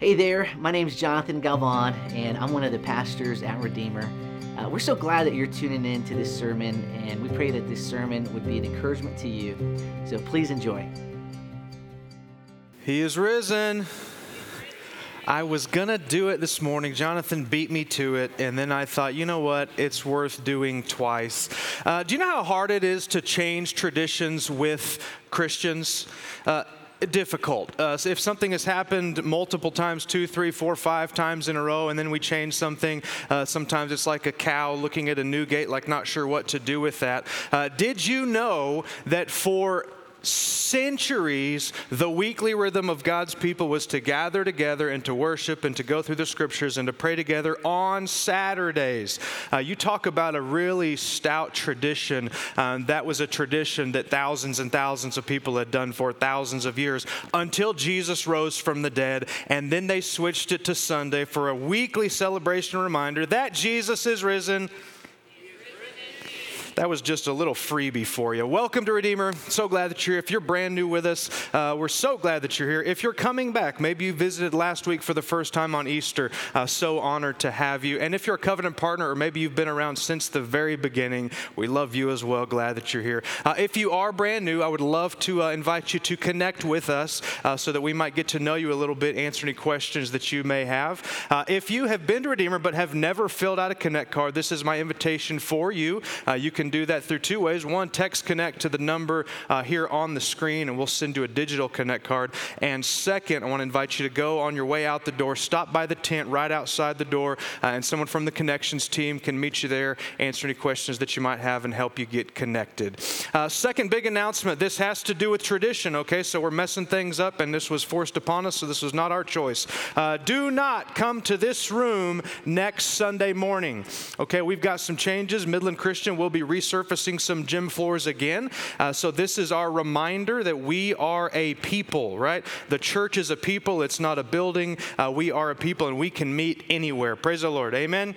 Hey there, my name is Jonathan Galvan, and I'm one of the pastors at Redeemer. Uh, we're so glad that you're tuning in to this sermon, and we pray that this sermon would be an encouragement to you. So please enjoy. He is risen. I was going to do it this morning. Jonathan beat me to it, and then I thought, you know what? It's worth doing twice. Uh, do you know how hard it is to change traditions with Christians? Uh, difficult. Uh, if something has happened multiple times, two, three, four, five times in a row, and then we change something, uh, sometimes it's like a cow looking at a new gate, like not sure what to do with that. Uh, did you know that for centuries, the weekly rhythm of God's people was to gather together and to worship and to go through the scriptures and to pray together on Saturdays. Uh, you talk about a really stout tradition. Um, that was a tradition that thousands and thousands of people had done for thousands of years until Jesus rose from the dead. And then they switched it to Sunday for a weekly celebration reminder that Jesus is risen. That was just a little freebie for you. Welcome to Redeemer. So glad that you're here. If you're brand new with us, uh, we're so glad that you're here. If you're coming back, maybe you visited last week for the first time on Easter, uh, so honored to have you. And if you're a covenant partner, or maybe you've been around since the very beginning, we love you as well. Glad that you're here. Uh, if you are brand new, I would love to uh, invite you to connect with us uh, so that we might get to know you a little bit, answer any questions that you may have. Uh, if you have been to Redeemer but have never filled out a connect card, this is my invitation for you. you can do that through two ways. One, text connect to the number uh, here on the screen, and we'll send you a digital connect card. And second, I want to invite you to go on your way out the door, stop by the tent right outside the door, uh, and someone from the connections team can meet you there, answer any questions that you might have, and help you get connected. Uh, second big announcement this has to do with tradition, okay? So we're messing things up, and this was forced upon us, so this was not our choice. Uh, do not come to this room next Sunday morning, okay? We've got some changes. Midland Christian will be resurfacing surfacing some gym floors again. Uh, so, this is our reminder that we are a people, right? The church is a people, it's not a building. Uh, we are a people and we can meet anywhere. Praise the Lord. Amen.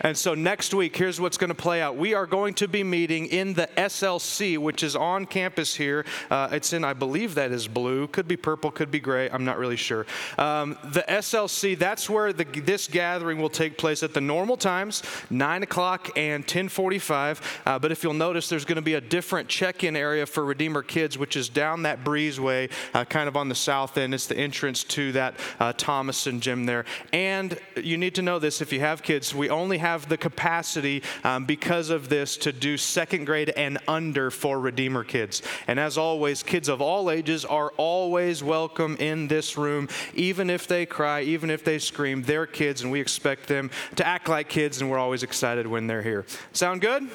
And so, next week, here's what's going to play out. We are going to be meeting in the SLC, which is on campus here. Uh, it's in, I believe that is blue, could be purple, could be gray. I'm not really sure. Um, the SLC, that's where the, this gathering will take place at the normal times, 9 o'clock and 1045. Uh, but if you'll notice there's going to be a different check in area for Redeemer Kids, which is down that breezeway, uh, kind of on the south end. It's the entrance to that uh, Thomason gym there. And you need to know this if you have kids, we only have the capacity um, because of this to do second grade and under for Redeemer Kids. And as always, kids of all ages are always welcome in this room, even if they cry, even if they scream. They're kids, and we expect them to act like kids, and we're always excited when they're here. Sound good?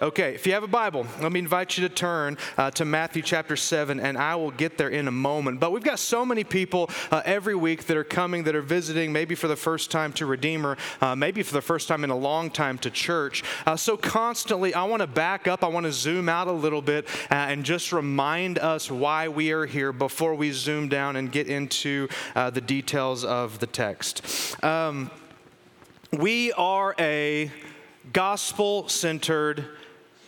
Okay, if you have a Bible, let me invite you to turn uh, to Matthew chapter 7, and I will get there in a moment. But we've got so many people uh, every week that are coming, that are visiting, maybe for the first time to Redeemer, uh, maybe for the first time in a long time to church. Uh, so constantly, I want to back up, I want to zoom out a little bit uh, and just remind us why we are here before we zoom down and get into uh, the details of the text. Um, we are a gospel centered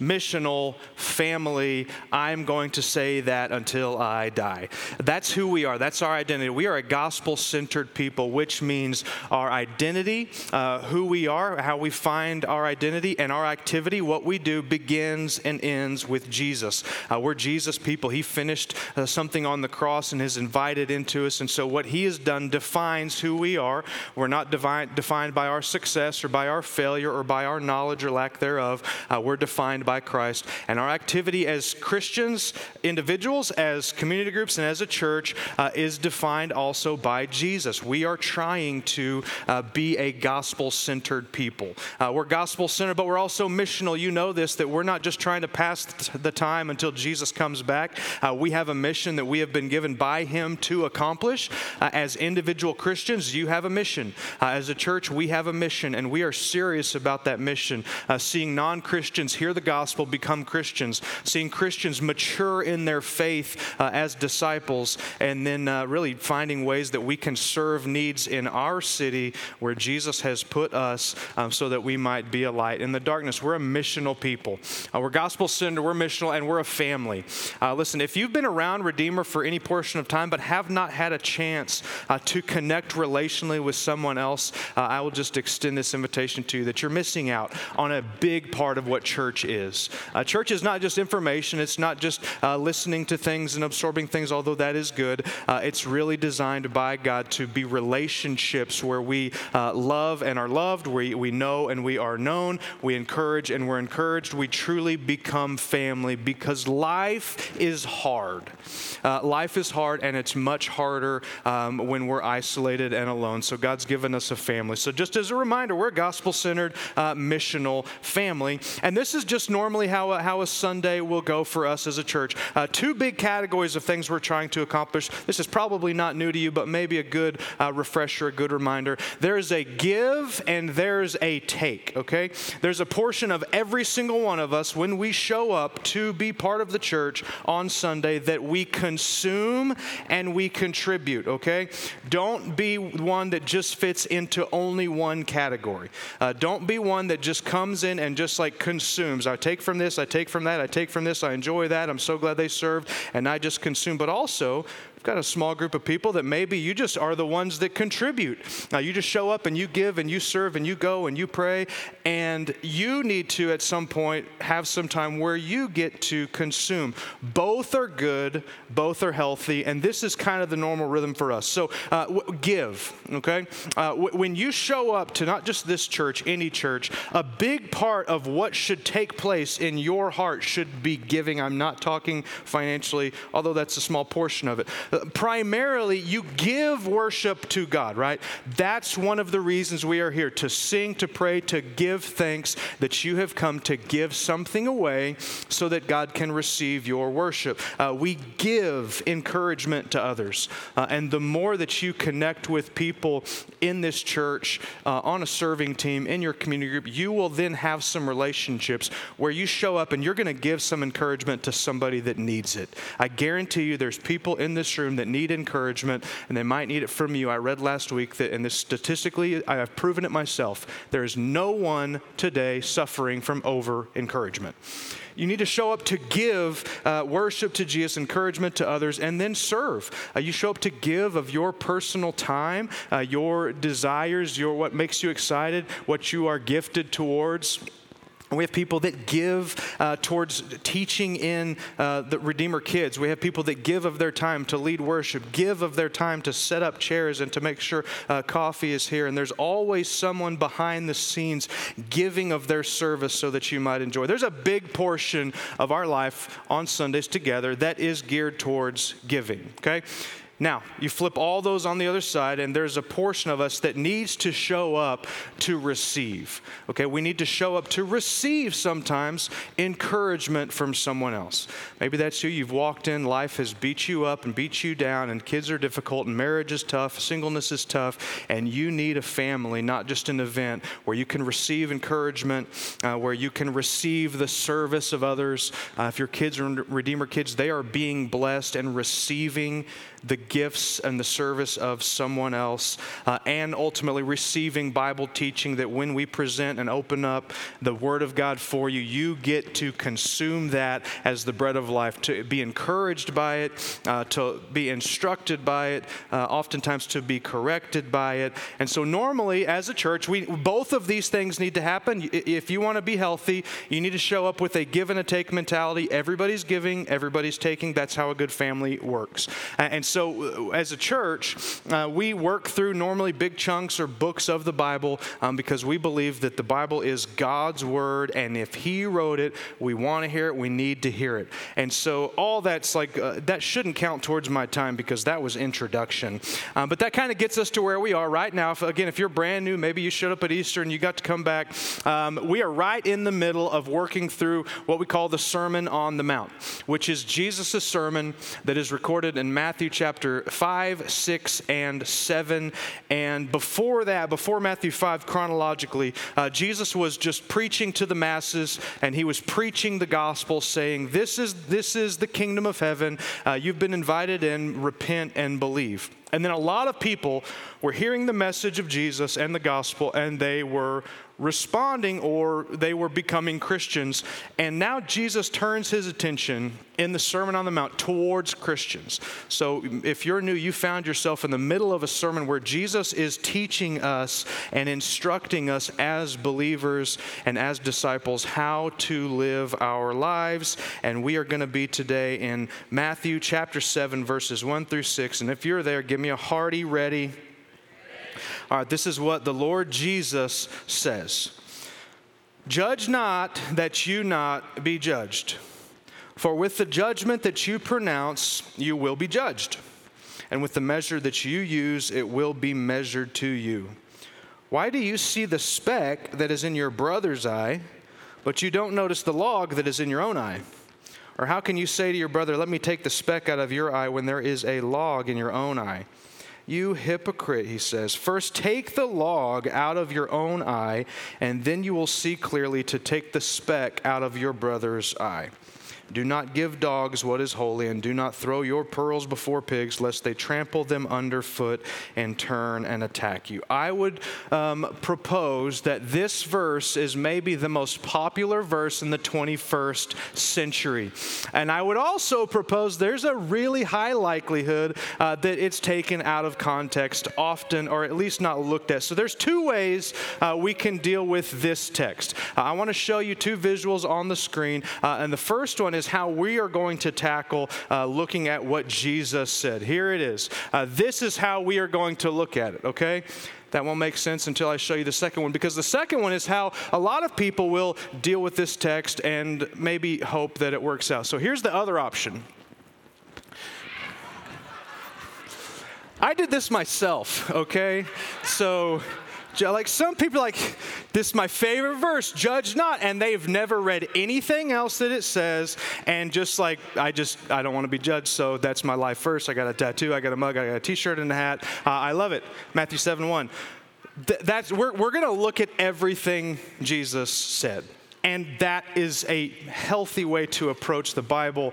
missional family. I'm going to say that until I die. That's who we are. That's our identity. We are a gospel centered people, which means our identity, uh, who we are, how we find our identity, and our activity, what we do, begins and ends with Jesus. Uh, we're Jesus people. He finished uh, something on the cross and has invited into us. And so what He has done defines who we are. We're not divine, defined by our success or by our failure or by our knowledge or lack thereof. Uh, we're defined by Christ. And our activity as Christians, individuals, as community groups, and as a church uh, is defined also by Jesus. We are trying to uh, be a gospel centered people. Uh, we're gospel centered, but we're also missional. You know this, that we're not just trying to pass the time until Jesus comes back. Uh, we have a mission that we have been given by Him to accomplish. Uh, as individual Christians, you have a mission. Uh, as a church, we have a mission, and we are serious about that mission, seeing non Christians hear the gospel gospel become Christians, seeing Christians mature in their faith uh, as disciples, and then uh, really finding ways that we can serve needs in our city where Jesus has put us um, so that we might be a light in the darkness. We're a missional people. Uh, we're gospel centered, we're missional, and we're a family. Uh, listen, if you've been around Redeemer for any portion of time but have not had a chance uh, to connect relationally with someone else, uh, I will just extend this invitation to you that you're missing out on a big part of what church is. Uh, church is not just information, it's not just uh, listening to things and absorbing things, although that is good. Uh, it's really designed by God to be relationships where we uh, love and are loved, we, we know and we are known, we encourage and we're encouraged, we truly become family because life is hard. Uh, life is hard and it's much harder um, when we're isolated and alone. So God's given us a family. So just as a reminder, we're a gospel centered, uh, missional family. And this is just normally how a, how a Sunday will go for us as a church. Uh, two big categories of things we're trying to accomplish. This is probably not new to you, but maybe a good uh, refresher, a good reminder. There's a give and there's a take, okay? There's a portion of every single one of us when we show up to be part of the church on Sunday that we consume and we contribute, okay? Don't be one that just fits into only one category. Uh, don't be one that just comes in and just like consumes. I take from this, I take from that, I take from this, I enjoy that, I'm so glad they served, and I just consume. But also, We've got a small group of people that maybe you just are the ones that contribute. Now, you just show up and you give and you serve and you go and you pray, and you need to at some point have some time where you get to consume. Both are good, both are healthy, and this is kind of the normal rhythm for us. So, uh, w- give, okay? Uh, w- when you show up to not just this church, any church, a big part of what should take place in your heart should be giving. I'm not talking financially, although that's a small portion of it primarily you give worship to God, right? That's one of the reasons we are here to sing, to pray, to give thanks that you have come to give something away so that God can receive your worship. Uh, we give encouragement to others. Uh, and the more that you connect with people in this church, uh, on a serving team, in your community group, you will then have some relationships where you show up and you're going to give some encouragement to somebody that needs it. I guarantee you there's people in this room that need encouragement, and they might need it from you. I read last week that, and this statistically, I have proven it myself, there is no one today suffering from over encouragement. You need to show up to give uh, worship to Jesus, encouragement to others, and then serve. Uh, you show up to give of your personal time, uh, your desires, your what makes you excited, what you are gifted towards. We have people that give uh, towards teaching in uh, the Redeemer kids. We have people that give of their time to lead worship, give of their time to set up chairs and to make sure uh, coffee is here. And there's always someone behind the scenes giving of their service so that you might enjoy. There's a big portion of our life on Sundays together that is geared towards giving, okay? Now, you flip all those on the other side, and there's a portion of us that needs to show up to receive. Okay, we need to show up to receive sometimes encouragement from someone else. Maybe that's you. You've walked in, life has beat you up and beat you down, and kids are difficult, and marriage is tough, singleness is tough, and you need a family, not just an event where you can receive encouragement, uh, where you can receive the service of others. Uh, if your kids are Redeemer kids, they are being blessed and receiving the gifts and the service of someone else, uh, and ultimately receiving Bible teaching that when we present and open up the Word of God for you, you get to consume that as the bread of life, to be encouraged by it, uh, to be instructed by it, uh, oftentimes to be corrected by it. And so, normally, as a church, we both of these things need to happen. If you want to be healthy, you need to show up with a give and a take mentality. Everybody's giving, everybody's taking. That's how a good family works. And so, as a church, uh, we work through normally big chunks or books of the Bible um, because we believe that the Bible is God's word, and if He wrote it, we want to hear it, we need to hear it. And so, all that's like, uh, that shouldn't count towards my time because that was introduction. Um, but that kind of gets us to where we are right now. If, again, if you're brand new, maybe you showed up at Easter and you got to come back, um, we are right in the middle of working through what we call the Sermon on the Mount, which is Jesus' sermon that is recorded in Matthew chapter chapter 5, 6, and 7. And before that, before Matthew 5, chronologically, uh, Jesus was just preaching to the masses and he was preaching the gospel, saying, This is, this is the kingdom of heaven. Uh, you've been invited in, repent and believe. And then a lot of people were hearing the message of Jesus and the gospel, and they were responding or they were becoming Christians. And now Jesus turns his attention in the Sermon on the Mount towards Christians. So if you're new, you found yourself in the middle of a sermon where Jesus is teaching us and instructing us as believers and as disciples how to live our lives. And we are going to be today in Matthew chapter 7, verses 1 through 6. And if you're there, give me a hearty, ready, all right, this is what the Lord Jesus says Judge not that you not be judged. For with the judgment that you pronounce, you will be judged. And with the measure that you use, it will be measured to you. Why do you see the speck that is in your brother's eye, but you don't notice the log that is in your own eye? Or how can you say to your brother, Let me take the speck out of your eye when there is a log in your own eye? You hypocrite, he says. First, take the log out of your own eye, and then you will see clearly to take the speck out of your brother's eye. Do not give dogs what is holy, and do not throw your pearls before pigs, lest they trample them underfoot and turn and attack you. I would um, propose that this verse is maybe the most popular verse in the 21st century. And I would also propose there's a really high likelihood uh, that it's taken out of context often, or at least not looked at. So there's two ways uh, we can deal with this text. Uh, I want to show you two visuals on the screen, uh, and the first one is is how we are going to tackle uh, looking at what Jesus said. Here it is. Uh, this is how we are going to look at it, okay? That won't make sense until I show you the second one, because the second one is how a lot of people will deal with this text and maybe hope that it works out. So here's the other option. I did this myself, okay? So like some people like this is my favorite verse judge not and they've never read anything else that it says and just like i just i don't want to be judged so that's my life first i got a tattoo i got a mug i got a t-shirt and a hat. Uh, i love it. Matthew 7 1 Th- that's we're, we're going to look at everything jesus said and that is a healthy way to approach the bible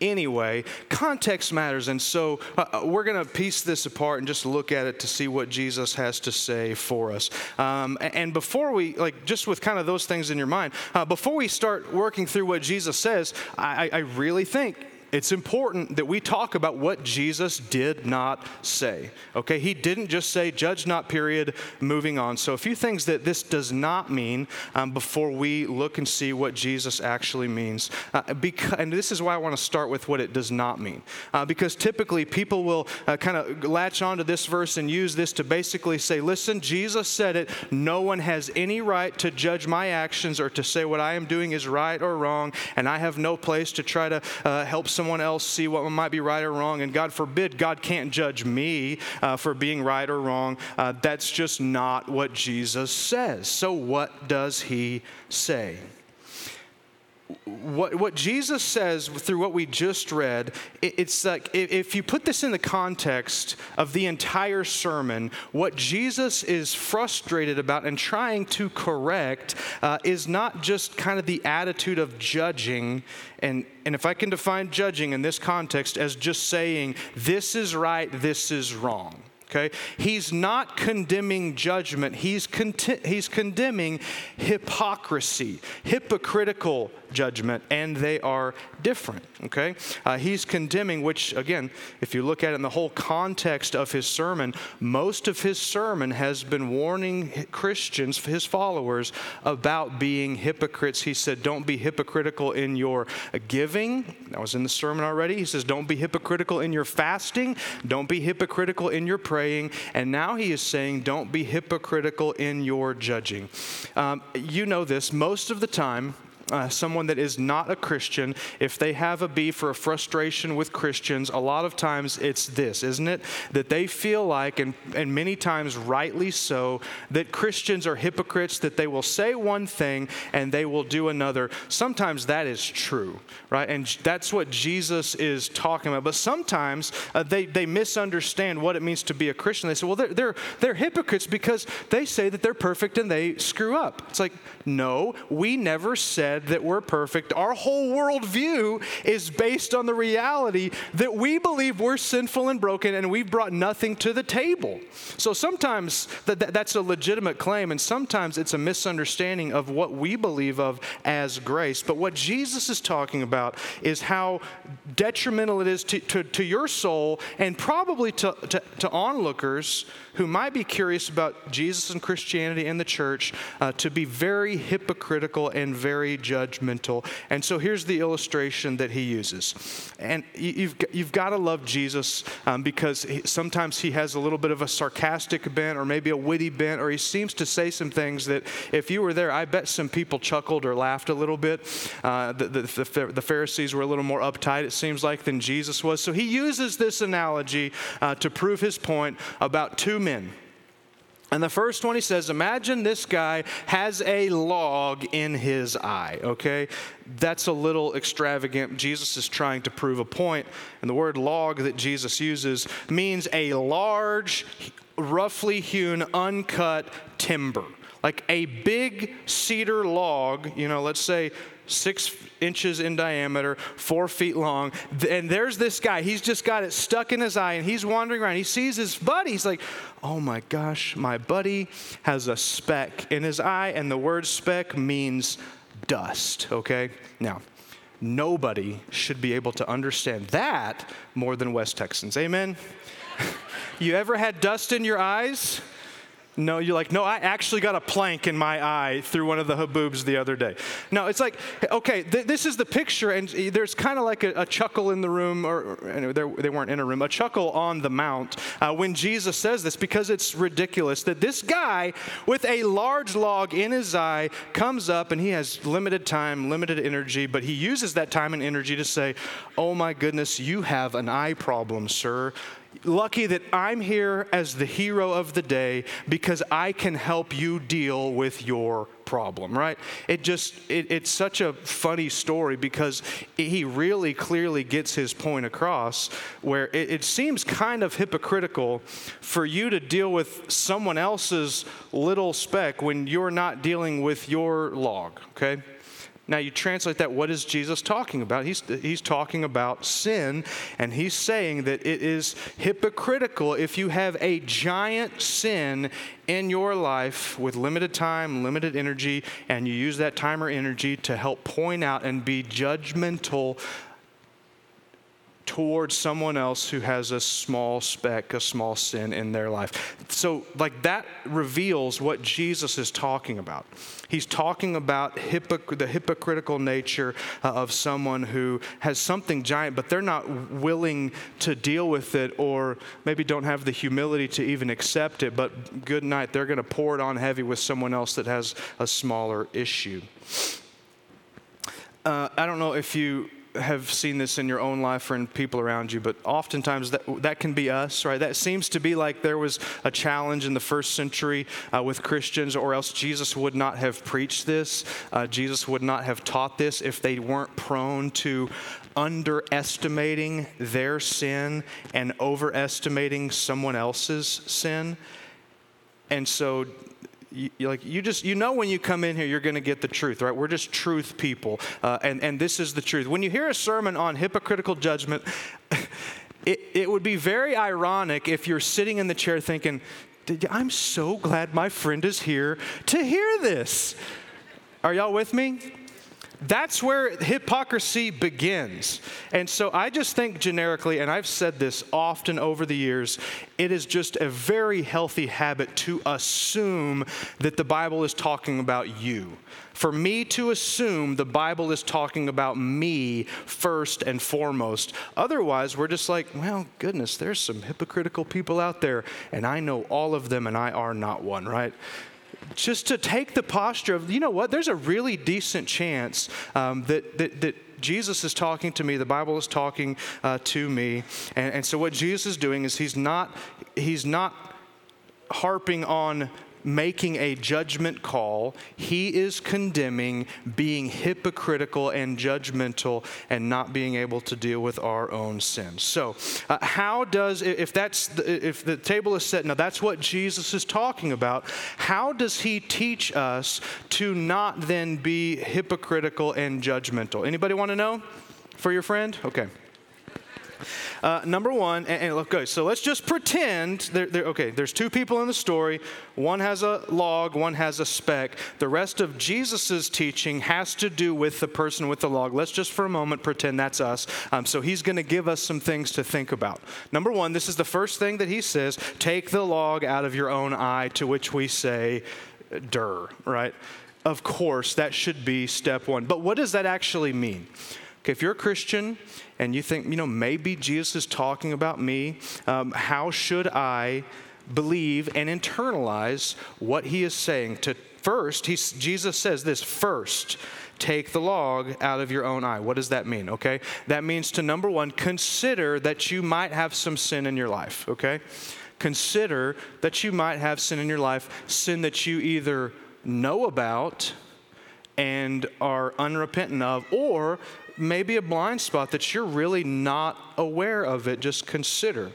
anyway. Context matters. And so uh, uh we're going to piece this apart and just look at it to see what Jesus has to say for us. Um, and before we, like, just with kind of those things in your mind, uh, before we start working through what Jesus says, I, I really think it's important that we talk about what Jesus did not say. Okay, he didn't just say, judge not, period, moving on. So, a few things that this does not mean um, before we look and see what Jesus actually means. Uh, because, and this is why I want to start with what it does not mean. Uh, because typically people will uh, kind of latch onto this verse and use this to basically say, listen, Jesus said it. No one has any right to judge my actions or to say what I am doing is right or wrong, and I have no place to try to uh, help someone else see what might be right or wrong. And God forbid, God can't judge me uh, for being right or wrong. Uh, that's just not what Jesus says. So, what does he say? What, what Jesus says through what we just read, it, it's like if you put this in the context of the entire sermon, what Jesus is frustrated about and trying to correct uh, is not just kind of the attitude of judging. And, and if I can define judging in this context as just saying, this is right, this is wrong. Okay? He's not condemning judgment, he's, con- he's condemning hypocrisy, hypocritical judgment, and they are different. Okay? Uh, he's condemning, which, again, if you look at it in the whole context of his sermon, most of his sermon has been warning Christians, his followers, about being hypocrites. He said, Don't be hypocritical in your giving. That was in the sermon already. He says, Don't be hypocritical in your fasting. Don't be hypocritical in your praying. And now he is saying, Don't be hypocritical in your judging. Um, you know this, most of the time, uh, someone that is not a Christian, if they have a beef or a frustration with Christians, a lot of times it's this, isn't it? That they feel like, and, and many times rightly so, that Christians are hypocrites, that they will say one thing and they will do another. Sometimes that is true, right? And that's what Jesus is talking about. But sometimes uh, they, they misunderstand what it means to be a Christian. They say, well, they're, they're, they're hypocrites because they say that they're perfect and they screw up. It's like, no, we never said that we're perfect. Our whole worldview is based on the reality that we believe we're sinful and broken and we've brought nothing to the table. So sometimes that, that, that's a legitimate claim, and sometimes it's a misunderstanding of what we believe of as grace. But what Jesus is talking about is how detrimental it is to, to, to your soul and probably to, to, to onlookers who might be curious about Jesus and Christianity and the church uh, to be very hypocritical and very judgmental. And so here's the illustration that he uses. And you've, you've got to love Jesus um, because he, sometimes he has a little bit of a sarcastic bent or maybe a witty bent, or he seems to say some things that if you were there, I bet some people chuckled or laughed a little bit. Uh, the, the, the, the, Pharisees were a little more uptight, it seems like, than Jesus was. So he uses this analogy uh, to prove his point about two men. And the first one he says, Imagine this guy has a log in his eye, okay? That's a little extravagant. Jesus is trying to prove a point. And the word log that Jesus uses means a large, roughly hewn, uncut timber. Like a big cedar log, you know, let's say six inches in diameter, four feet long. And there's this guy. He's just got it stuck in his eye and he's wandering around. He sees his buddy. He's like, oh my gosh, my buddy has a speck in his eye. And the word speck means dust, okay? Now, nobody should be able to understand that more than West Texans. Amen? you ever had dust in your eyes? No, you're like, no, I actually got a plank in my eye through one of the haboobs the other day. No, it's like, okay, th- this is the picture, and there's kind of like a, a, chuckle in the room, or, or they weren't in a room, a chuckle on the mount uh, when Jesus says this because it's ridiculous that this guy with a large log in his eye comes up and he has limited time, limited energy, but he uses that time and energy to say, oh my goodness, you have an eye problem, sir lucky that I'm here as the hero of the day because I can help you deal with your problem, right? It just, it, it's such a funny story because he really clearly gets his point across where it, it seems kind of hypocritical for you to deal with someone else's little speck when you're not dealing with your log, okay? Now, you translate that, what is Jesus talking about? He's, he's talking about sin, and he's saying that it is hypocritical if you have a giant sin in your life with limited time, limited energy, and you use that time or energy to help point out and be judgmental towards someone else who has a small speck, a small sin in their life. So, like, that reveals what Jesus is talking about. He's talking about the hypocritical nature uh, of someone who has something giant, but they're not willing to deal with it or maybe don't have the humility to even accept it. But good night, they're going to pour it on heavy with someone else that has a smaller issue. Uh, I don't know if you have seen this in your own life or in people around you, but oftentimes that, that can be us, right? That seems to be like there was a challenge in the first century uh, with Christians, or else Jesus would not have preached this. Uh, Jesus would not have taught this if they weren't prone to underestimating their sin and overestimating someone else's sin. And so you, like you just you know when you come in here you're going to get the truth right? We're just truth people uh, and and this is the truth. When you hear a sermon on hypocritical judgment it, it would be very ironic if you're sitting in the chair thinking i'm so glad my friend is here to hear this. Are y'all with me that's where hypocrisy begins. And so I just think generically, and I've said this often over the years, it is just a very healthy habit to assume that the Bible is talking about you. For me to assume the Bible is talking about me first and foremost. Otherwise, we're just like, well, goodness, there's some hypocritical people out there, and I know all of them, and I are not one, right? Just to take the posture of, you know what, there's a really decent chance um, that, that, that Jesus is talking to me, the Bible is talking uh, to me. And, and so what Jesus is doing is he's not, he's not harping on making a judgment call. He is condemning being hypocritical and judgmental and not being able to deal with our own sins. So, uh, how does if that's if the table is set now that's what Jesus is talking about, how does he teach us to not then be hypocritical and judgmental? Anybody want to know for your friend? Okay. Uh, number one, and, and look, good. So let's just pretend. There, there, okay, there's two people in the story. One has a log, one has a speck. The rest of Jesus' teaching has to do with the person with the log. Let's just for a moment pretend that's us. Um, so he's going to give us some things to think about. Number one, this is the first thing that he says take the log out of your own eye, to which we say, "Dur," right? Of course, that should be step one. But what does that actually mean? Okay, if you're a Christian and you think, you know, maybe Jesus is talking about me, um, how should I believe and internalize what he is saying? To first, Jesus says this first take the log out of your own eye. What does that mean? Okay, that means to number one, consider that you might have some sin in your life. Okay, consider that you might have sin in your life, sin that you either know about and are unrepentant of, or maybe a blind spot that you're really not aware of it. Just consider.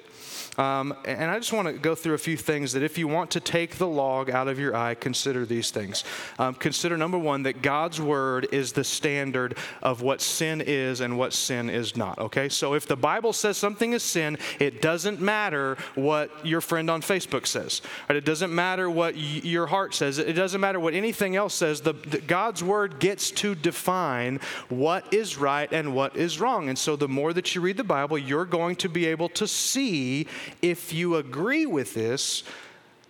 Um, and I just want to go through a few things that if you want to take the log out of your eye, consider these things. Um, consider number one, that God's word is the standard of what sin is and what sin is not, okay? So if the Bible says something is sin, it doesn't matter what your friend on Facebook says, right? It doesn't matter what y- your heart says, it doesn't matter what anything else says. The, the, God's word gets to define what is right and what is wrong. And so the more that you read the Bible, you're going to be able to see if you agree with this,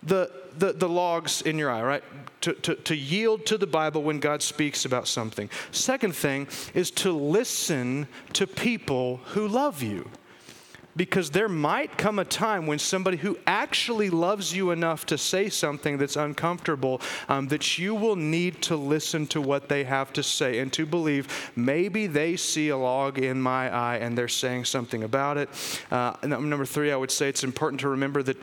the, the, the, logs in your eye, right? To, to, to yield to the Bible when God speaks about something. Second thing is to listen to people who love you because there might come a time when somebody who actually loves you enough to say something that's uncomfortable um, that you will need to listen to what they have to say and to believe maybe they see a log in my eye and they're saying something about it. Uh, number three, I would say it's important to remember that,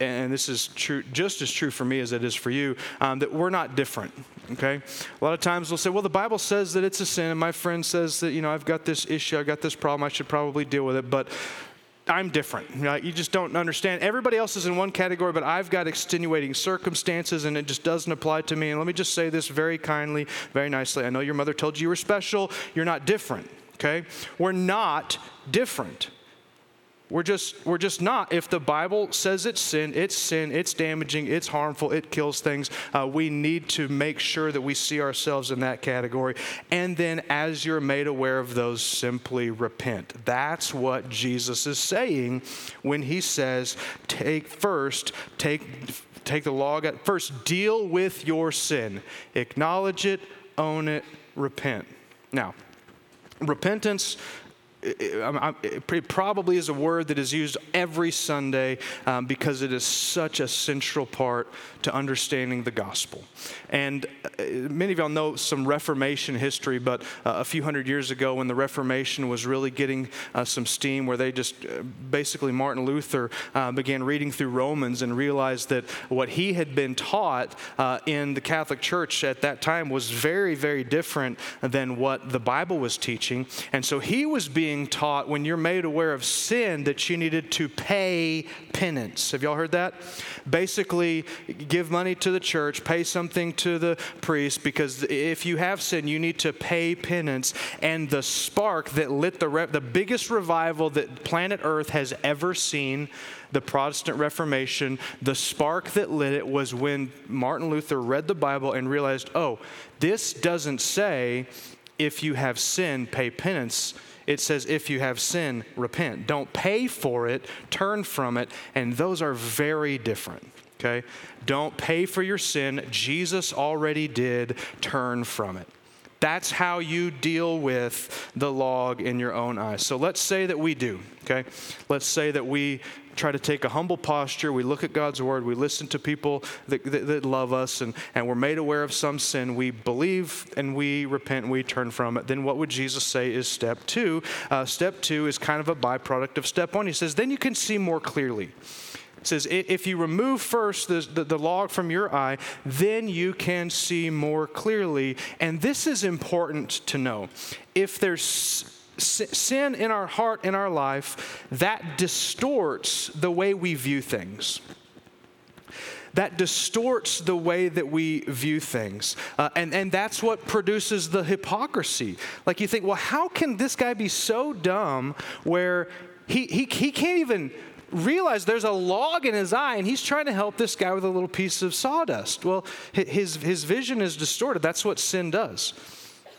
and this is true, just as true for me as it is for you, um, that we're not different. Okay, a lot of times we'll say, "Well, the Bible says that it's a sin," and my friend says that you know I've got this issue, I've got this problem, I should probably deal with it, but I'm different. You, just don't understand. Everybody else is in one category, but I've got extenuating circumstances and it just doesn't apply to me. And let me just say this very kindly, very nicely. I know your mother told you you were special. You're not different, okay? We're not different. We're just, we're just not. If the Bible says it's sin, it's sin, it's damaging, it's harmful, it kills things, uh, we need to make sure that we see ourselves in that category. And then, as you're made aware of those, simply repent. That's what Jesus is saying when he says, take first, take, take the log at first, deal with your sin, acknowledge it, own it, repent. Now, repentance it probably is a word that is used every Sunday um, because it is such a central part to understanding the gospel. And uh, many of y'all know some Reformation history, but uh, a few hundred years ago, when the Reformation was really getting uh, some steam, where they just uh, basically Martin Luther uh, began reading through Romans and realized that what he had been taught uh, in the Catholic Church at that time was very, very different than what the Bible was teaching. And so he was being taught when you're made aware of sin that you needed to pay penance. Have y'all heard that? Basically, give money to the church, pay something to the priest, because if you have sin, you need to pay penance. And the spark that lit the, re- the biggest revival that planet Earth has ever seen, the Protestant Reformation, the spark that lit it was when Martin Luther read the Bible and realized, oh, this doesn't say if you have sin, pay penance it says, if you have sin, repent. Don't pay for it, turn from it. And those are very different okay? Don't pay for your sin. Jesus already did. Turn from it. That's how you deal with the log in your own eyes. So let's say that we do, okay? Let's say that we try to take a humble posture. We look at God's word. We listen to people that, that, that love us, and, and we're made aware of some sin. We believe and we repent and we turn from it. Then what would Jesus say is step two? Uh, step two is kind of a byproduct of step one. He says, then you can see more clearly. It says, if you remove first the, the, the, log from your eye, then you can see more clearly. And this is important to know. If there's sin in our heart, in our life, that distorts the way we view things that distorts the way that we view things. Uh, and, and that's what produces the hypocrisy. Like you think, well, how can this guy be so dumb where he, he, he can't even realize there's a log in his eye and he's trying to help this guy with a little piece of sawdust? Well, his, his vision is distorted. That's what sin does.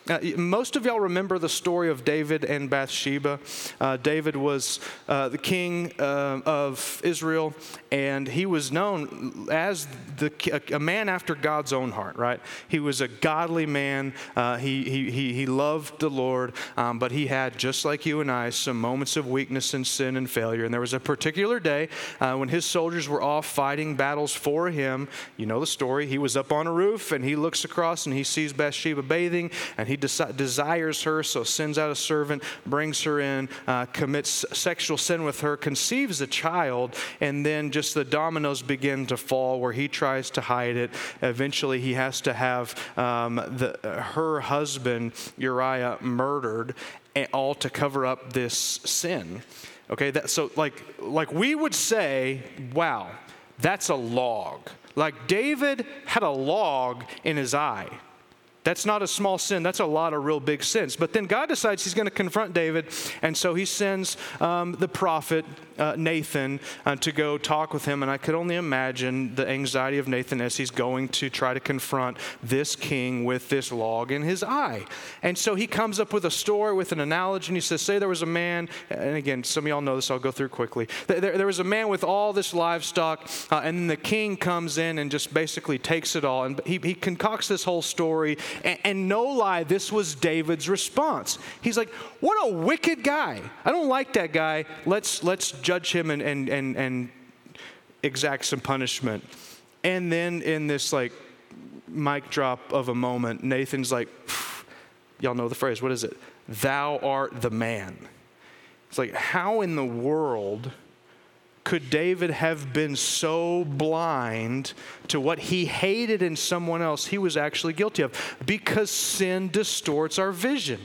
Uh, most of y'all remember the story of David and Bathsheba. Uh, David was uh, the king uh, of Israel, and he was known as the, a, a, man after God's own heart, right? He was a godly man. Uh, he, he, he, loved the Lord, um, but he had, just like you and I, some moments of weakness and sin and failure. And there was a particular day uh, when his soldiers were off fighting battles for him. You know the story. He was up on a roof, and he looks across and he sees Bathsheba bathing, and he he desi- desires her, so sends out a servant, brings her in, uh, commits sexual sin with her, conceives a child, and then just the dominoes begin to fall where he tries to hide it. Eventually, he has to have um, the, her husband, Uriah, murdered, all to cover up this sin. Okay, that, so like, like we would say, wow, that's a log. Like David had a log in his eye. That's not a small sin. That's a lot of real big sins. But then God decides he's going to confront David, and so he sends um, the prophet uh, Nathan uh, to go talk with him. And I could only imagine the anxiety of Nathan as he's going to try to confront this king with this log in his eye. And so he comes up with a story, with an analogy, and he says, Say there was a man, and again, some of y'all know this, I'll go through quickly. There, there was a man with all this livestock, uh, and then the king comes in and just basically takes it all. And he, he concocts this whole story and, and no lie, this was David's response. He's like, What a wicked guy. I don't like that guy. Let's, let's judge him and, and, and, and exact some punishment. And then in this like mic drop of a moment, Nathan's like, Y'all know the phrase. What is it? Thou art the man. It's like, how in the world could David have been so blind to what he hated in someone else he was actually guilty of? Because sin distorts our vision.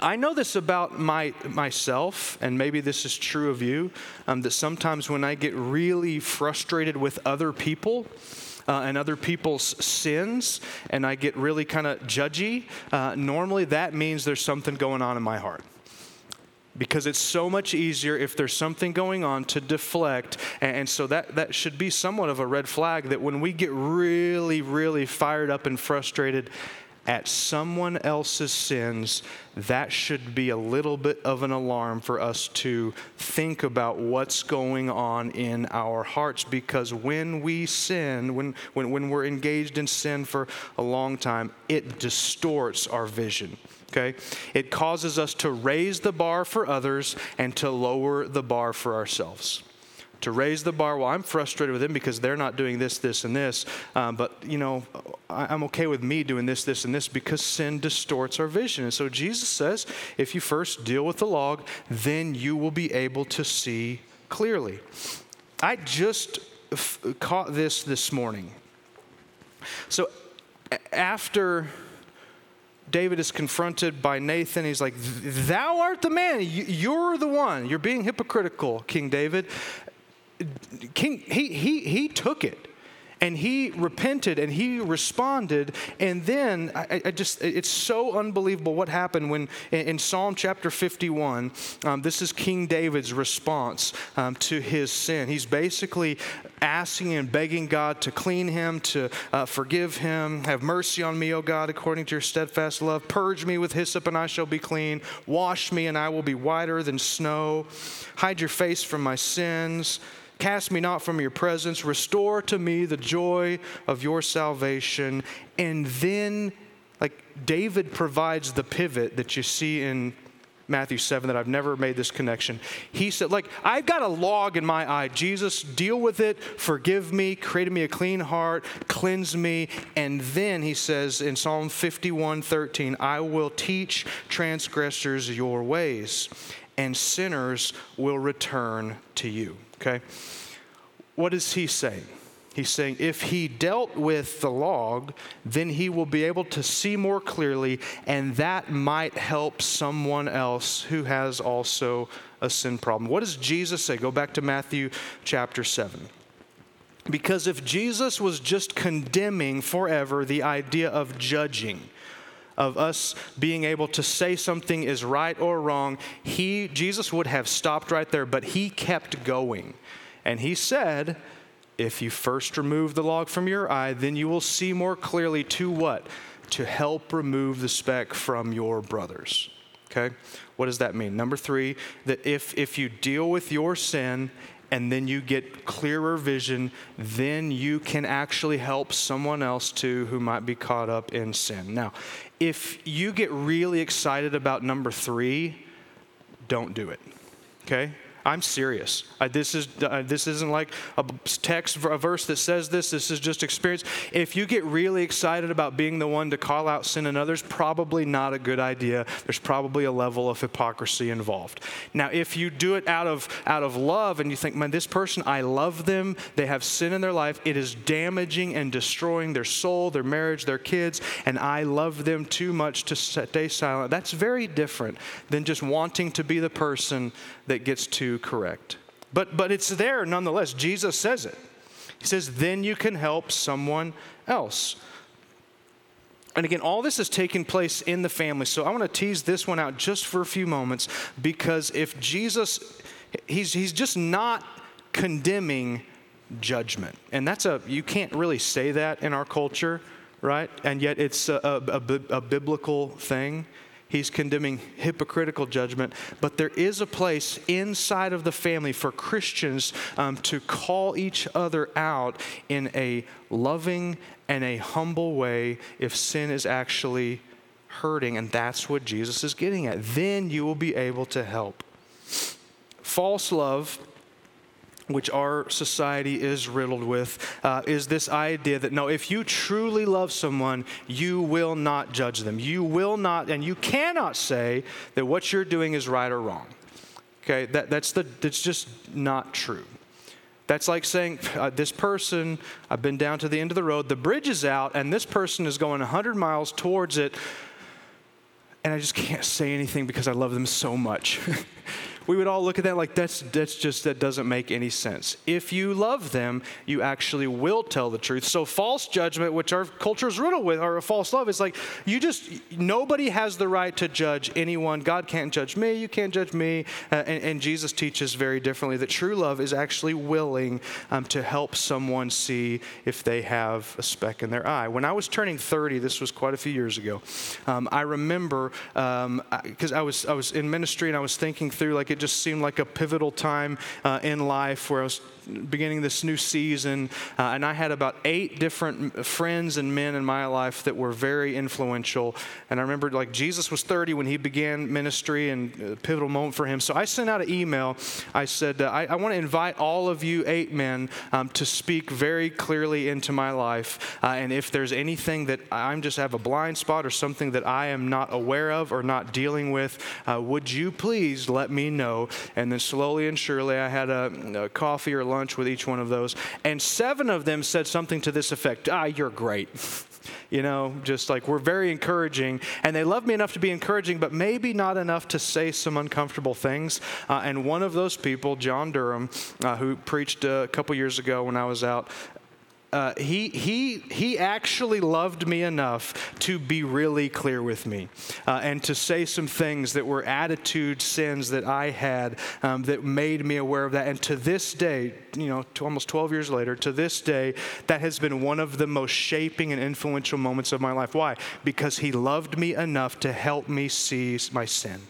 I know this about my, myself, and maybe this is true of you, um, that sometimes when I get really frustrated with other people, uh, and other people's sins, and I get really kind of judgy, uh, normally that means there's something going on in my heart because it's so much easier if there's something going on to deflect. And so that, that should be somewhat of a red flag that when we get really, really fired up and frustrated at someone else's sins, that should be a little bit of an alarm for us to think about what's going on in our hearts. Because when we sin, when, when, when we're engaged in sin for a long time, it distorts our vision okay? It causes us to raise the bar for others and to lower the bar for ourselves. To raise the bar, well, I'm frustrated with them because they're not doing this, this, and this. Um, but, you know, I'm okay with me doing this, this, and this because sin distorts our vision. And so Jesus says if you first deal with the log, then you will be able to see clearly. I just f- caught this this morning. So after David is confronted by Nathan. He's like, Thou art the man. You're the one. You're being hypocritical, King David. King, he, he, he took it and he repented and he responded. And then I, I, just it's so unbelievable what happened when in, psalm chapter 51 um, this is king david's response um, to his sin. He's basically asking and begging god to clean him to uh, forgive him. Have mercy on me o god according to your steadfast love. Purge me with hyssop and i shall be clean. Wash me and i will be whiter than snow. Hide your face from my sins Cast me not from your presence. Restore to me the joy of your salvation. And then, like, David provides the pivot that you see in Matthew 7 that I've never made this connection. He said, like, I've got a log in my eye. Jesus, deal with it, forgive me, create me a clean heart, cleanse me. And then he says in Psalm 51 13, I will teach transgressors your ways, and sinners will return to you. Okay? What is he saying? He's saying if he dealt with the log, then he will be able to see more clearly, and that might help someone else who has also a sin problem. What does Jesus say? Go back to Matthew chapter 7. Because if Jesus was just condemning forever the idea of judging, of us being able to say something is right or wrong, he Jesus would have stopped right there, but he kept going. And he said, if you first remove the log from your eye, then you will see more clearly to what? To help remove the speck from your brothers. Okay? What does that mean? Number three, that if, if you deal with your sin and then you get clearer vision, then you can actually help someone else too who might be caught up in sin. Now, if you get really excited about number three, don't do it. Okay? I'm serious. I, this, is, uh, this isn't like a text, a verse that says this. This is just experience. If you get really excited about being the one to call out sin in others, probably not a good idea. There's probably a level of hypocrisy involved. Now, if you do it out of, out of love and you think, man, this person, I love them, they have sin in their life, it is damaging and destroying their soul, their marriage, their kids, and I love them too much to stay silent, that's very different than just wanting to be the person that gets to correct. But, but it's there nonetheless. Jesus says it. He says, then you can help someone else. And again, all this is taking place in the family. So I want to tease this one out just for a few moments because if Jesus, he's, he's just not condemning judgment. And that's a, you can't really say that in our culture, right? And yet it's a, a, a biblical thing. He's condemning hypocritical judgment. But there is a place inside of the family for Christians um, to call each other out in a loving and a humble way if sin is actually hurting. And that's what Jesus is getting at. Then you will be able to help. False love which our society is riddled with, uh, is this idea that no, if you truly love someone, you will not judge them. You will not, and you cannot say that what you're doing is right or wrong. Okay, that, that's, the, that's just not true. That's like saying, uh, this person, I've been down to the end of the road, the bridge is out, and this person is going 100 miles towards it, and I just can't say anything because I love them so much. we would all look at that like that's that's just that doesn't make any sense. If you love them, you actually will tell the truth. So false judgment, which our culture is riddled with, or a false love, is like you just nobody has the right to judge anyone. God can't judge me. You can't judge me. Uh, and, and, Jesus teaches very differently that true love is actually willing um, to help someone see if they have a speck in their eye. When I was turning 30, this was quite a few years ago. Um, I remember because um, I was I was in ministry and I was thinking through like it just seemed like a pivotal time uh, in life where I was beginning this new season, uh, and I had about eight different friends and men in my life that were very influential. And I remember, like, Jesus was 30 when he began ministry, and a pivotal moment for him. So I sent out an email. I said, uh, I, I want to invite all of you eight men um, to speak very clearly into my life. Uh, and if there's anything that I'm just have a blind spot or something that I am not aware of or not dealing with, uh, would you please let me know? And then slowly and surely, I had a, a coffee or lunch with each one of those. And seven of them said something to this effect Ah, you're great. you know, just like we're very encouraging. And they love me enough to be encouraging, but maybe not enough to say some uncomfortable things. Uh, and one of those people, John Durham, uh, who preached a couple years ago when I was out, uh, he, he, he actually loved me enough to be really clear with me uh, and to say some things that were attitude sins that I had um, that made me aware of that. And to this day, you know, almost 12 years later, to this day, that has been one of the most shaping and influential moments of my life. Why? Because he loved me enough to help me see my sin.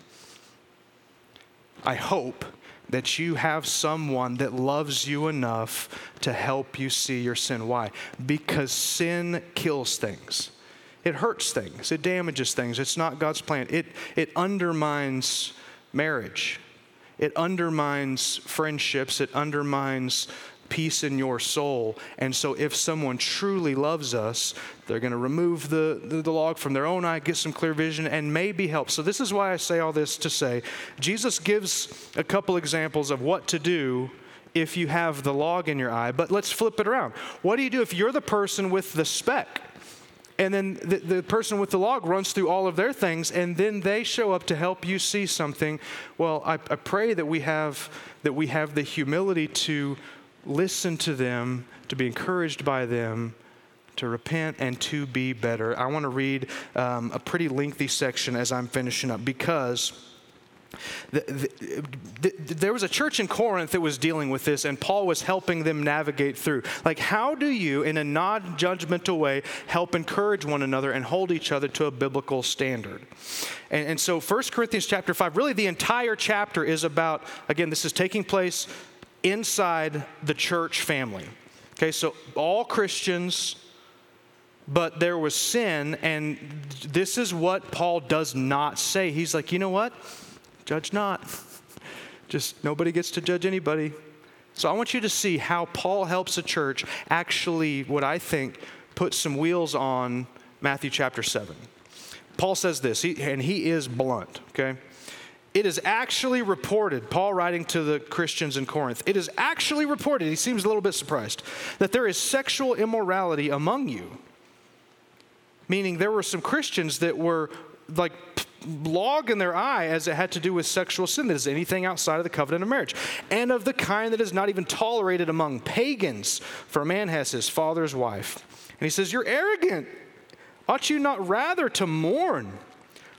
I hope that you have someone that loves you enough to help you see your sin. Why? Because sin kills things. It hurts things. It damages things. It's not God's plan. It, it undermines marriage. It undermines friendships, it undermines peace in your soul. And so, if someone truly loves us, they're going to remove the, the, the, log from their own eye, get some clear vision, and maybe help. So, this is why I say all this to say Jesus gives a couple examples of what to do if you have the log in your eye, but let's flip it around. What do you do if you're the person with the speck? And then the, the person with the log runs through all of their things, and then they show up to help you see something. Well, I, I pray that we have that we have the humility to listen to them, to be encouraged by them, to repent and to be better. I want to read um, a pretty lengthy section as I'm finishing up because the, the, the, there was a church in Corinth that was dealing with this, and Paul was helping them navigate through. Like, how do you, in a non judgmental way, help encourage one another and hold each other to a biblical standard? And, and so, 1 Corinthians chapter 5, really the entire chapter is about, again, this is taking place inside the church family. Okay, so all Christians, but there was sin, and this is what Paul does not say. He's like, you know what? Judge not. Just nobody gets to judge anybody. So I want you to see how Paul helps a church actually, what I think, put some wheels on Matthew chapter 7. Paul says this, he, and he is blunt, okay? It is actually reported, Paul writing to the Christians in Corinth, it is actually reported, he seems a little bit surprised, that there is sexual immorality among you. Meaning there were some Christians that were like log in their eye as it had to do with sexual sin that is anything outside of the covenant of marriage and of the kind that is not even tolerated among pagans for a man has his father's wife and he says you're arrogant ought you not rather to mourn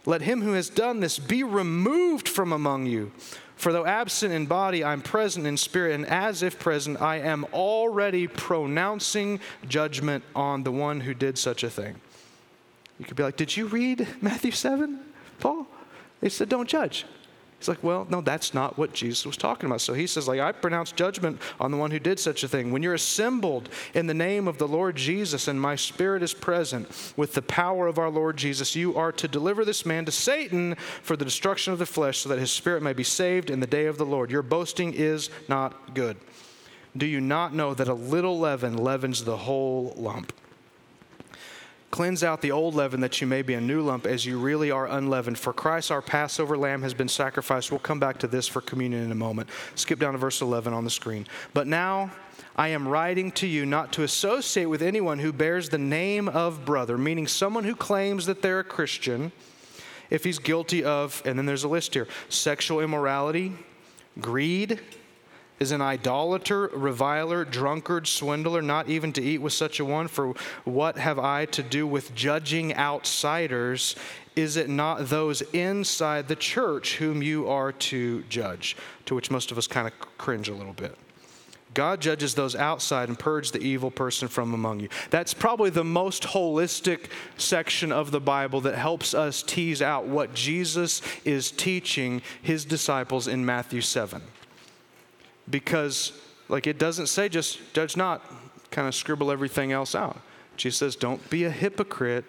let him who has done this be removed from among you. For though absent in body, I'm present in spirit, and as if present, I am already pronouncing judgment on the one who did such a thing. You could be like, Did you read Matthew 7, Paul? They said, Don't judge. He's like, well, no, that's not what Jesus was talking about. So he says, like, I pronounce judgment on the one who did such a thing. When you're assembled in the name of the Lord Jesus and my spirit is present with the power of our Lord Jesus, you are to deliver this man to Satan for the destruction of the flesh so that his spirit may be saved in the day of the Lord. Your boasting is not good. Do you not know that a little leaven leavens the whole lump? Cleanse out the old leaven that you may be a new lump as you really are unleavened. For Christ, our Passover lamb, has been sacrificed. We'll come back to this for communion in a moment. Skip down to verse 11 on the screen. But now I am writing to you not to associate with anyone who bears the name of brother, meaning someone who claims that they're a Christian, if he's guilty of, and then there's a list here sexual immorality, greed is an idolater, reviler, drunkard, swindler, not even to eat with such a one. For what have I to do with judging outsiders? Is it not those inside the church whom you are to judge? To which most of us kind of cringe a little bit. God judges those outside and purge the evil person from among you. That's probably the most holistic section of the Bible that helps us tease out what Jesus is teaching his disciples in Matthew 7 because like it doesn't say just judge not kind of scribble everything else out. Jesus says don't be a hypocrite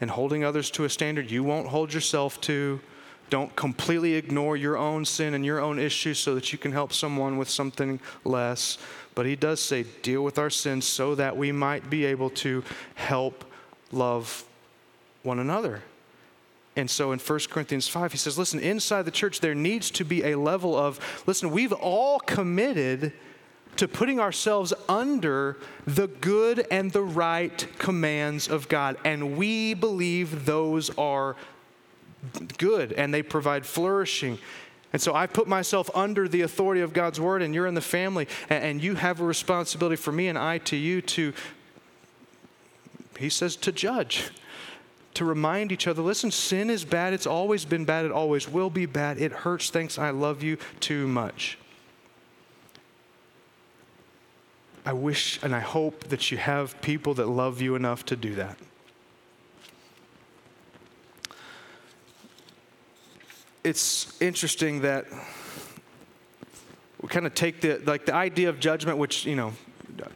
and holding others to a standard you won't hold yourself to. Don't completely ignore your own sin and your own issues so that you can help someone with something less. But he does say deal with our sins so that we might be able to help love one another and so in 1 Corinthians 5, he says, listen, inside the church, there needs to be a level of, listen, we've all committed to putting ourselves under the good and the right commands of God. And we believe those are good and they provide flourishing. And so I put myself under the authority of God's word, and you're in the family, and you have a responsibility for me and I to you to, he says, to judge to remind each other listen, sin is bad. It's always been bad. It always will be bad. It hurts. Thanks. I love you too much. I wish and I hope that you have people that love you enough to do that. It's interesting that we kind of take the like the idea of judgment, which you know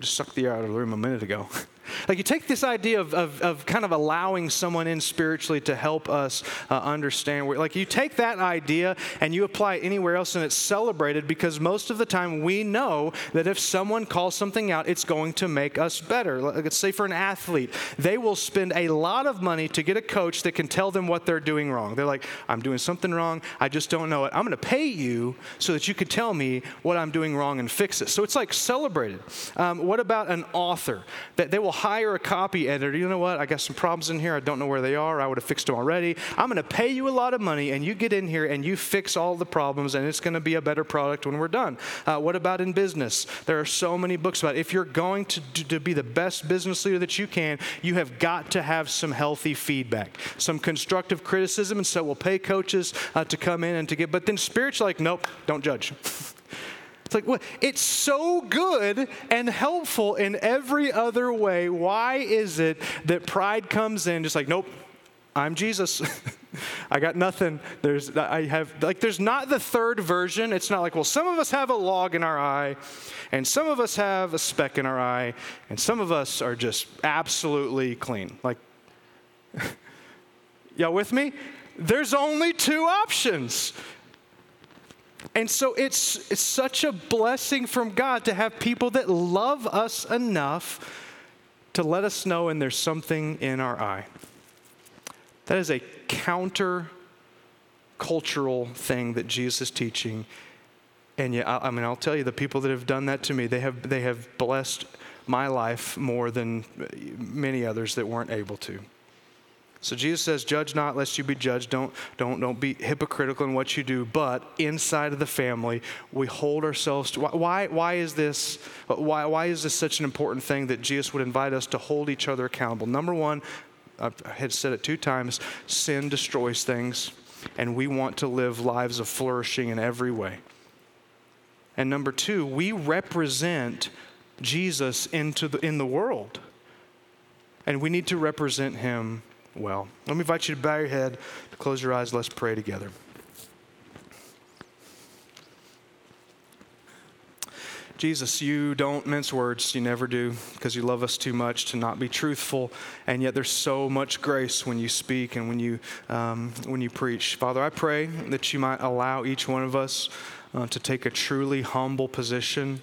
just sucked the air out of the room a minute ago. like you take this idea of, of, of kind of allowing someone in spiritually to help us uh, understand. Where, like you take that idea and you apply it anywhere else and it's celebrated because most of the time we know that if someone calls something out, it's going to make us better. Let's say for an athlete, they will spend a lot of money to get a coach that can tell them what they're doing wrong. They're like, I'm doing something wrong. I just don't know it. I'm going to pay you so that you can tell me what I'm doing wrong and fix it. So it's like celebrated. Um, what about an author? That they will hire a copy editor. You know what? I got some problems in here. I don't know where they are. I would have fixed them already. I'm going to pay you a lot of money, and you get in here and you fix all the problems, and it's going to be a better product when we're done. Uh, what about in business? There are so many books about it. if you're going to, to be the best business leader that you can, you have got to have some healthy feedback, some constructive criticism. And so we'll pay coaches uh, to come in and to get, but then spiritually, like, nope, don't judge. It's like, well, it's so good and helpful in every other way. Why is it that pride comes in just like, nope, I'm Jesus. I got nothing. There's, I have, like, there's not the third version. It's not like, well, some of us have a log in our eye, and some of us have a speck in our eye, and some of us are just absolutely clean. Like, y'all with me? There's only two options. And so it's, it's such a blessing from God to have people that love us enough to let us know and there's something in our eye. That is a counter cultural thing that Jesus is teaching. And yet, I, I mean, I'll tell you, the people that have done that to me, they have, they have blessed my life more than many others that weren't able to. So Jesus says, "Judge not, lest you be judged. Don't, don't, don't be hypocritical in what you do." But inside of the family, we hold ourselves to. Why, why is this? Why, why is this such an important thing that Jesus would invite us to hold each other accountable? Number one, I had said it two times: sin destroys things, and we want to live lives of flourishing in every way. And number two, we represent Jesus into the, in the world, and we need to represent Him well. Let me invite you to bow your head, to close your eyes, let's pray together. Jesus, you don't mince words. You never do because you love us too much to not be truthful. And yet there's so much grace when you speak and when you, um, when you preach. Father, I pray that you might allow each one of us uh, to take a truly humble position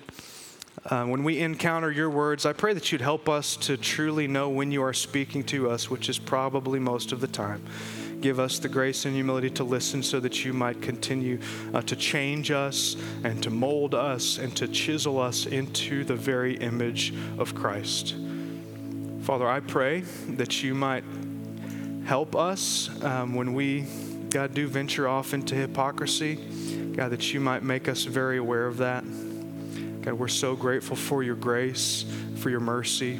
uh, when we encounter your words, I pray that you'd help us to truly know when you are speaking to us, which is probably most of the time. Give us the grace and humility to listen so that you might continue uh, to change us and to mold us and to chisel us into the very image of Christ. Father, I pray that you might help us um, when we, God, do venture off into hypocrisy. God, that you might make us very aware of that. God, we're so grateful for your grace, for your mercy,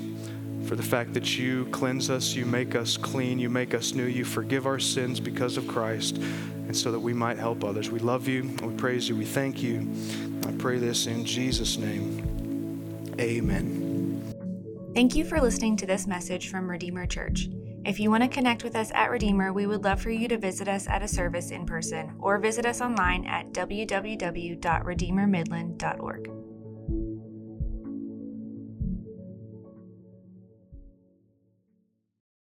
for the fact that you cleanse us, you make us clean, you make us new, you forgive our sins because of Christ, and so that we might help others. We love you, we praise you, we thank you. I pray this in Jesus' name. Amen. Thank you for listening to this message from Redeemer Church. If you want to connect with us at Redeemer, we would love for you to visit us at a service in person or visit us online at www.redeemermidland.org.